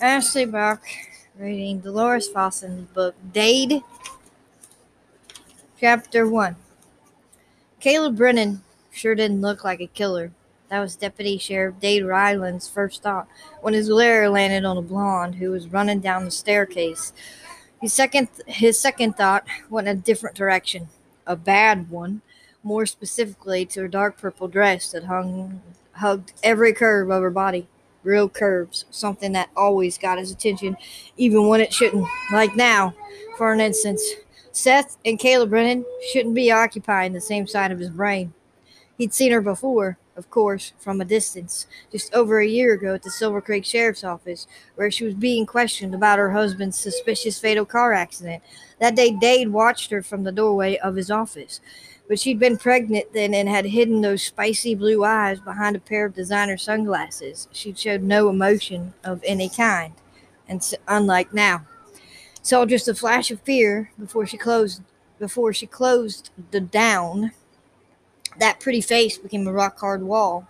Ashley Bach reading Delores Fossen's book Dade, Chapter 1. Kayla Brennan sure didn't look like a killer. That was Deputy Sheriff Dade Ryland's first thought when his glare landed on a blonde who was running down the staircase. His second, his second thought went a different direction, a bad one, more specifically to her dark purple dress that hung hugged every curve of her body real curves, something that always got his attention, even when it shouldn't. Like now, for an instance, Seth and Kayla Brennan shouldn't be occupying the same side of his brain. He'd seen her before, of course, from a distance, just over a year ago at the Silver Creek Sheriff's Office, where she was being questioned about her husband's suspicious fatal car accident. That day, Dade watched her from the doorway of his office but she'd been pregnant then and had hidden those spicy blue eyes behind a pair of designer sunglasses. She'd showed no emotion of any kind, and so, unlike now, saw just a flash of fear before she closed before she closed the down. That pretty face became a rock hard wall.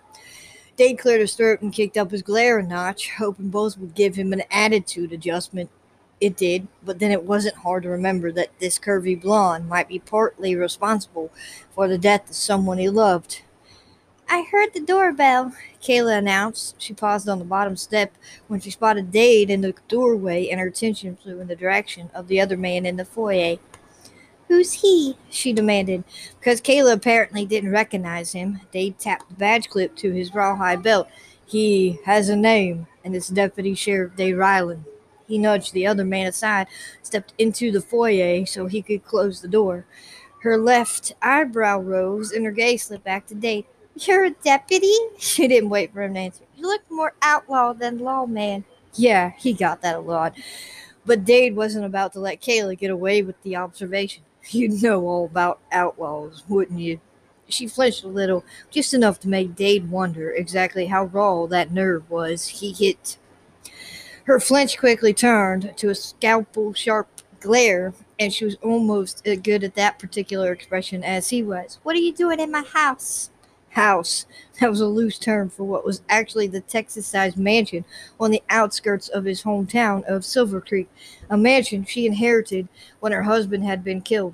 Dade cleared his throat and kicked up his glare a notch, hoping both would give him an attitude adjustment it did, but then it wasn't hard to remember that this curvy blonde might be partly responsible for the death of someone he loved. I heard the doorbell, Kayla announced. She paused on the bottom step when she spotted Dade in the doorway, and her attention flew in the direction of the other man in the foyer. Who's he? she demanded. Because Kayla apparently didn't recognize him, Dade tapped the badge clip to his rawhide belt. He has a name, and it's Deputy Sheriff Dade Ryland. He nudged the other man aside, stepped into the foyer so he could close the door. Her left eyebrow rose and her gaze slipped back to Dade. You're a deputy? She didn't wait for him to answer. You look more outlaw than lawman. Yeah, he got that a lot. But Dade wasn't about to let Kayla get away with the observation. You'd know all about outlaws, wouldn't you? She flinched a little, just enough to make Dade wonder exactly how raw that nerve was he hit her flinch quickly turned to a scalpel sharp glare, and she was almost as good at that particular expression as he was. What are you doing in my house? House. That was a loose term for what was actually the Texas sized mansion on the outskirts of his hometown of Silver Creek, a mansion she inherited when her husband had been killed.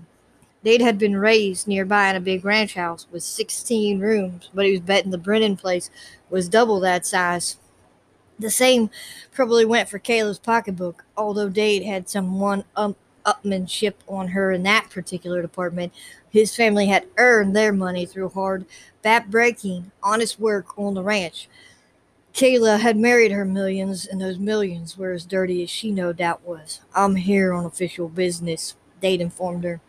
Dade had been raised nearby in a big ranch house with 16 rooms, but he was betting the Brennan place was double that size. The same probably went for Kayla's pocketbook, although Dade had some one um, upmanship on her in that particular department. His family had earned their money through hard, back-breaking, honest work on the ranch. Kayla had married her millions, and those millions were as dirty as she no doubt was. I'm here on official business, Dade informed her.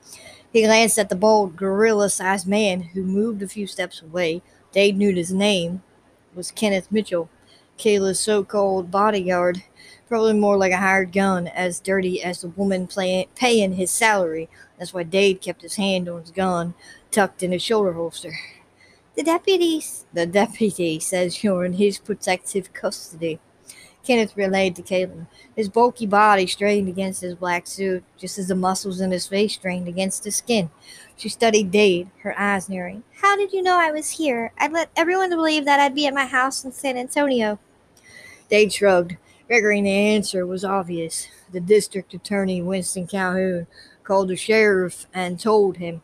He glanced at the bald, gorilla sized man who moved a few steps away. Dade knew his name was Kenneth Mitchell. Kayla's so called bodyguard, probably more like a hired gun, as dirty as the woman play- paying his salary. That's why Dade kept his hand on his gun, tucked in his shoulder holster. The deputy, the deputy says you're in his protective custody. Kenneth relayed to Caitlin. His bulky body strained against his black suit, just as the muscles in his face strained against his skin. She studied Dade, her eyes narrowing. How did you know I was here? I'd let everyone believe that I'd be at my house in San Antonio. Dade shrugged. Figuring the answer was obvious. The district attorney, Winston Calhoun, called the sheriff and told him.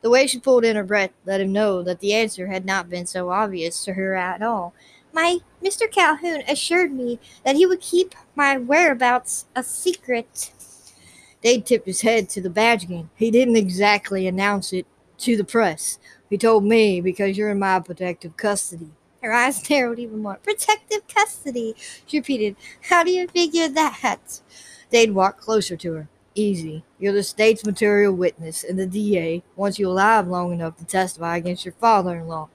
The way she pulled in her breath let him know that the answer had not been so obvious to her at all. My Mr. Calhoun assured me that he would keep my whereabouts a secret. Dade tipped his head to the badge again. He didn't exactly announce it to the press. He told me because you're in my protective custody. Her eyes narrowed even more. Protective custody, she repeated. How do you figure that? Dade walked closer to her. Easy. You're the state's material witness, and the DA wants you alive long enough to testify against your father in law.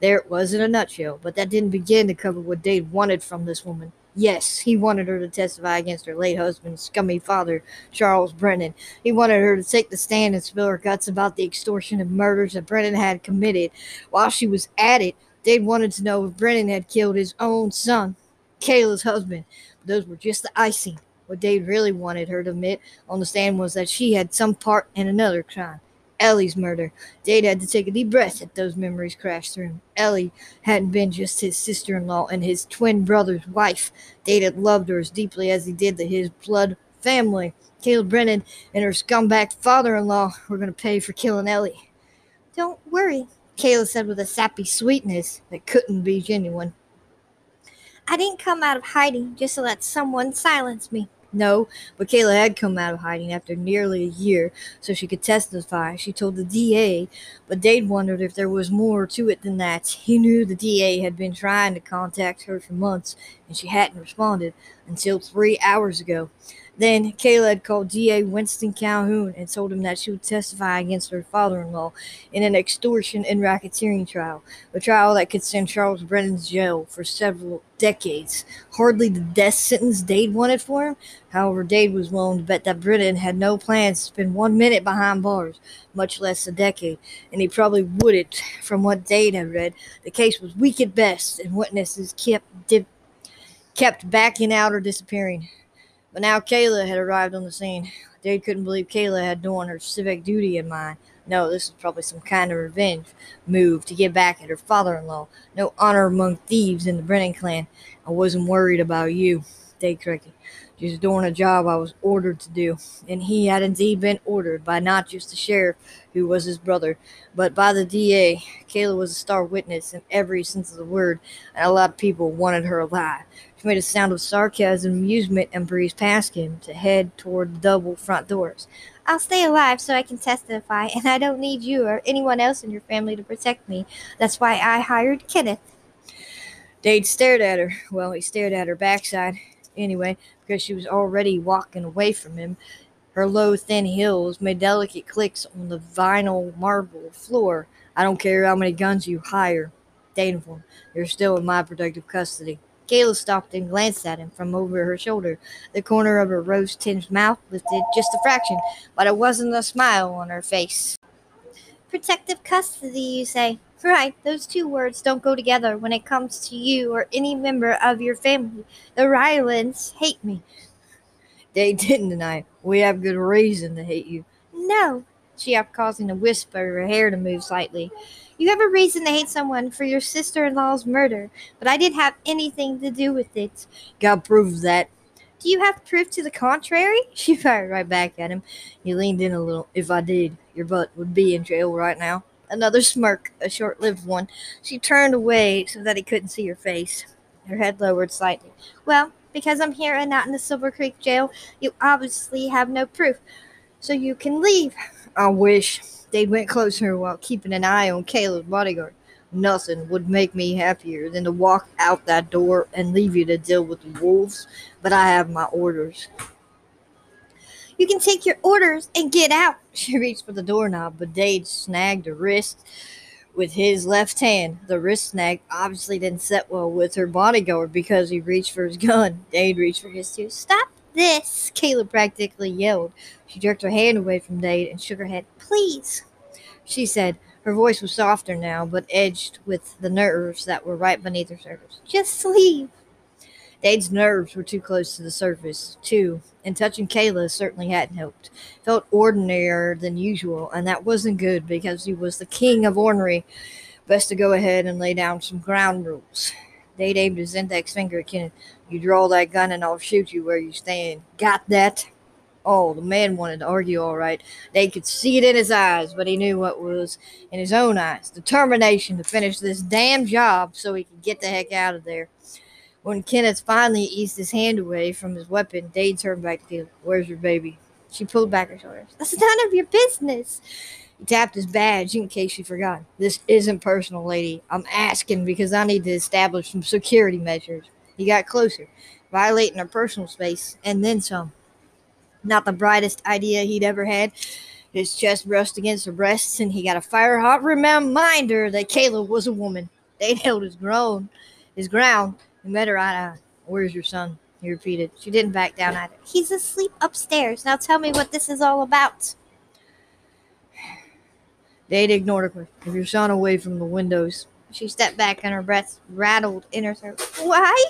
There it was in a nutshell, but that didn't begin to cover what Dade wanted from this woman. Yes, he wanted her to testify against her late husband's scummy father, Charles Brennan. He wanted her to take the stand and spill her guts about the extortion and murders that Brennan had committed. While she was at it, Dade wanted to know if Brennan had killed his own son, Kayla's husband. Those were just the icing. What Dade really wanted her to admit on the stand was that she had some part in another crime. Ellie's murder. Dade had to take a deep breath as those memories crashed through him. Ellie hadn't been just his sister in law and his twin brother's wife. Dade had loved her as deeply as he did his blood family. Kayla Brennan and her scumbag father in law were going to pay for killing Ellie. Don't worry, Kayla said with a sappy sweetness that couldn't be genuine. I didn't come out of hiding just to let someone silence me. No, but Kayla had come out of hiding after nearly a year so she could testify. She told the DA, but Dade wondered if there was more to it than that. He knew the DA had been trying to contact her for months, and she hadn't responded until three hours ago. Then had called DA Winston Calhoun and told him that she would testify against her father in law in an extortion and racketeering trial, a trial that could send Charles Brennan to jail for several decades. Hardly the death sentence Dade wanted for him. However, Dade was willing to bet that Brennan had no plans to spend one minute behind bars, much less a decade, and he probably wouldn't. From what Dade had read, the case was weak at best, and witnesses kept dip, kept backing out or disappearing. But now Kayla had arrived on the scene. Dade couldn't believe Kayla had done her civic duty in mind. No, this was probably some kind of revenge move to get back at her father in law. No honor among thieves in the Brennan clan. I wasn't worried about you, Dade corrected. Just doing a job I was ordered to do. And he had indeed been ordered by not just the sheriff, who was his brother, but by the DA. Kayla was a star witness in every sense of the word, and a lot of people wanted her alive. She made a sound of sarcasm and amusement and breezed past him to head toward the double front doors. I'll stay alive so I can testify, and I don't need you or anyone else in your family to protect me. That's why I hired Kenneth. Dade stared at her. Well, he stared at her backside anyway, because she was already walking away from him. Her low, thin heels made delicate clicks on the vinyl marble floor. I don't care how many guns you hire, Dade informed. You're still in my protective custody. Kayla stopped and glanced at him from over her shoulder. The corner of her rose tinged mouth lifted just a fraction, but it wasn't a smile on her face. Protective custody, you say? Right, those two words don't go together when it comes to you or any member of your family. The Rylands hate me. They didn't deny We have good reason to hate you. No, she up, causing a wisp of her hair to move slightly. You have a reason to hate someone for your sister in law's murder, but I didn't have anything to do with it. Got proof of that. Do you have proof to the contrary? She fired right back at him. He leaned in a little. If I did, your butt would be in jail right now. Another smirk, a short lived one. She turned away so that he couldn't see her face. Her head lowered slightly. Well, because I'm here and not in the Silver Creek jail, you obviously have no proof. So you can leave. I wish they went closer while keeping an eye on Kayla's bodyguard. Nothing would make me happier than to walk out that door and leave you to deal with the wolves, but I have my orders. You can take your orders and get out. She reached for the doorknob, but Dade snagged her wrist with his left hand. The wrist snag obviously didn't set well with her bodyguard because he reached for his gun. Dade reached for his too. Stop this, Kayla practically yelled. She jerked her hand away from Dade and shook her head. Please, she said. Her voice was softer now, but edged with the nerves that were right beneath her surface. Just leave. Dade's nerves were too close to the surface, too, and touching Kayla certainly hadn't helped. Felt ordinarier than usual, and that wasn't good because he was the king of ornery. Best to go ahead and lay down some ground rules. Dade aimed his index finger at Kenneth. You draw that gun and I'll shoot you where you stand. Got that? Oh, the man wanted to argue all right. They could see it in his eyes, but he knew what was in his own eyes determination to finish this damn job so he could get the heck out of there. When Kenneth finally eased his hand away from his weapon, Dade turned back to Kayla. Where's your baby? She pulled back her shoulders. That's none of your business. He tapped his badge in case she forgot. This isn't personal, lady. I'm asking because I need to establish some security measures. He got closer, violating her personal space, and then some. Not the brightest idea he'd ever had. His chest brushed against her breasts, and he got a fire hot reminder that Kayla was a woman. They'd held his groan, his ground, met her to eye. Where's your son? He repeated. She didn't back down either. He's asleep upstairs. Now tell me what this is all about. Dade ignored her. If your son away from the windows. She stepped back and her breath rattled in her throat. Why?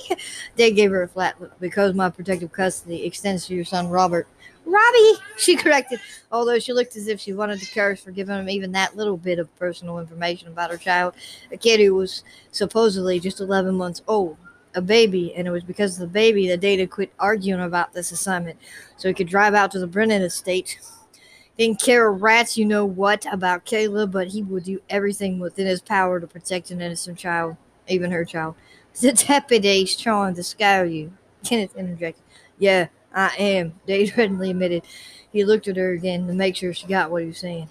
Dade gave her a flat look. Because my protective custody extends to your son Robert. Robbie, she corrected, although she looked as if she wanted to curse for giving him even that little bit of personal information about her child, a kid who was supposedly just 11 months old, a baby, and it was because of the baby that Dade quit arguing about this assignment so he could drive out to the Brennan estate. Didn't care a rat's you know what about Kayla, but he would do everything within his power to protect an innocent child, even her child. The deputy's trying to scare you, Kenneth interjected. Yeah, I am, Dade readily admitted. He looked at her again to make sure she got what he was saying.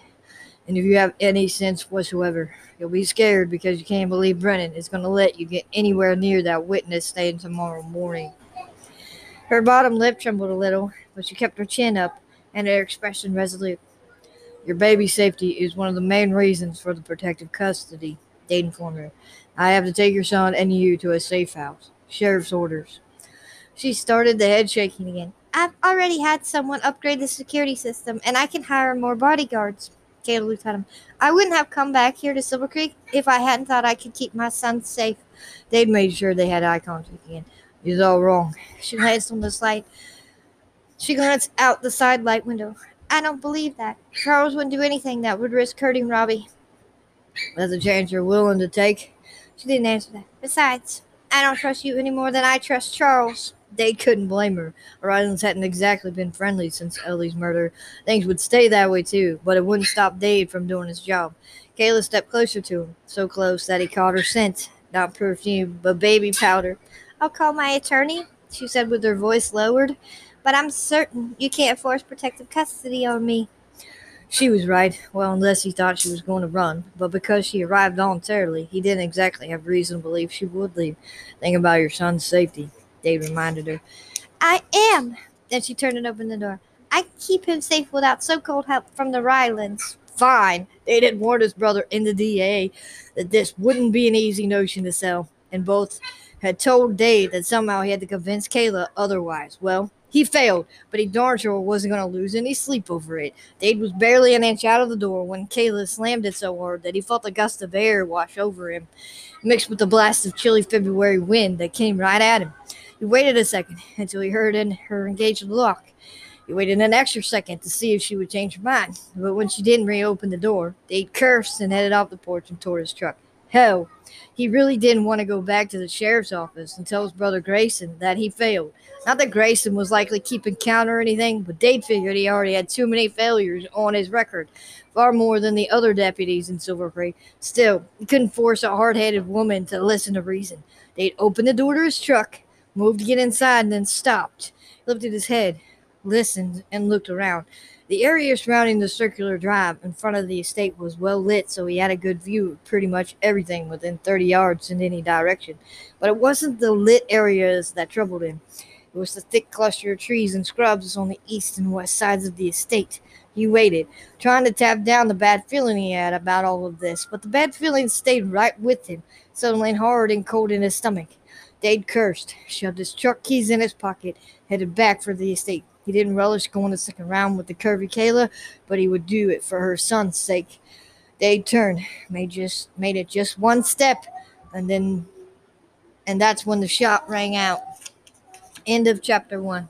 And if you have any sense whatsoever, you'll be scared because you can't believe Brennan is going to let you get anywhere near that witness stand tomorrow morning. Her bottom lip trembled a little, but she kept her chin up and her expression resolute. Your baby's safety is one of the main reasons for the protective custody, Dade informed her. I have to take your son and you to a safe house. Sheriff's orders. She started the head shaking again. I've already had someone upgrade the security system, and I can hire more bodyguards. At him. I wouldn't have come back here to Silver Creek if I hadn't thought I could keep my son safe. They'd made sure they had eye contact again. He's all wrong. She glanced on the slide. She glanced out the side light window. I don't believe that. Charles wouldn't do anything that would risk hurting Robbie. That's a chance you're willing to take. She didn't answer that. Besides, I don't trust you any more than I trust Charles. They couldn't blame her. Horizons hadn't exactly been friendly since Ellie's murder. Things would stay that way too, but it wouldn't stop Dade from doing his job. Kayla stepped closer to him, so close that he caught her scent. Not perfume, but baby powder. I'll call my attorney, she said with her voice lowered, but I'm certain you can't force protective custody on me. She was right. Well, unless he thought she was going to run. But because she arrived voluntarily, he didn't exactly have reason to believe she would leave. Think about your son's safety. Dade reminded her. I am. Then she turned and opened the door. I keep him safe without so called help from the Rylands. Fine. They had warned his brother in the DA that this wouldn't be an easy notion to sell, and both had told Dade that somehow he had to convince Kayla otherwise. Well, he failed, but he darn sure wasn't going to lose any sleep over it. Dade was barely an inch out of the door when Kayla slammed it so hard that he felt a gust of air wash over him, mixed with the blast of chilly February wind that came right at him. He waited a second until he heard in her engaged lock. He waited an extra second to see if she would change her mind, but when she didn't reopen the door, Dade cursed and headed off the porch and toward his truck. Hell, he really didn't want to go back to the sheriff's office and tell his brother Grayson that he failed. Not that Grayson was likely keeping count or anything, but Dade figured he already had too many failures on his record, far more than the other deputies in Silver Creek. Still, he couldn't force a hard headed woman to listen to reason. Dade opened the door to his truck moved to get inside, and then stopped. He lifted his head, listened, and looked around. The area surrounding the circular drive in front of the estate was well lit, so he had a good view of pretty much everything within 30 yards in any direction. But it wasn't the lit areas that troubled him. It was the thick cluster of trees and scrubs on the east and west sides of the estate. He waited, trying to tap down the bad feeling he had about all of this, but the bad feeling stayed right with him, settling hard and cold in his stomach. Dade cursed, shoved his truck keys in his pocket, headed back for the estate. He didn't relish going a second round with the curvy Kayla, but he would do it for her son's sake. Dade turned, made just made it just one step, and then and that's when the shot rang out. End of chapter one.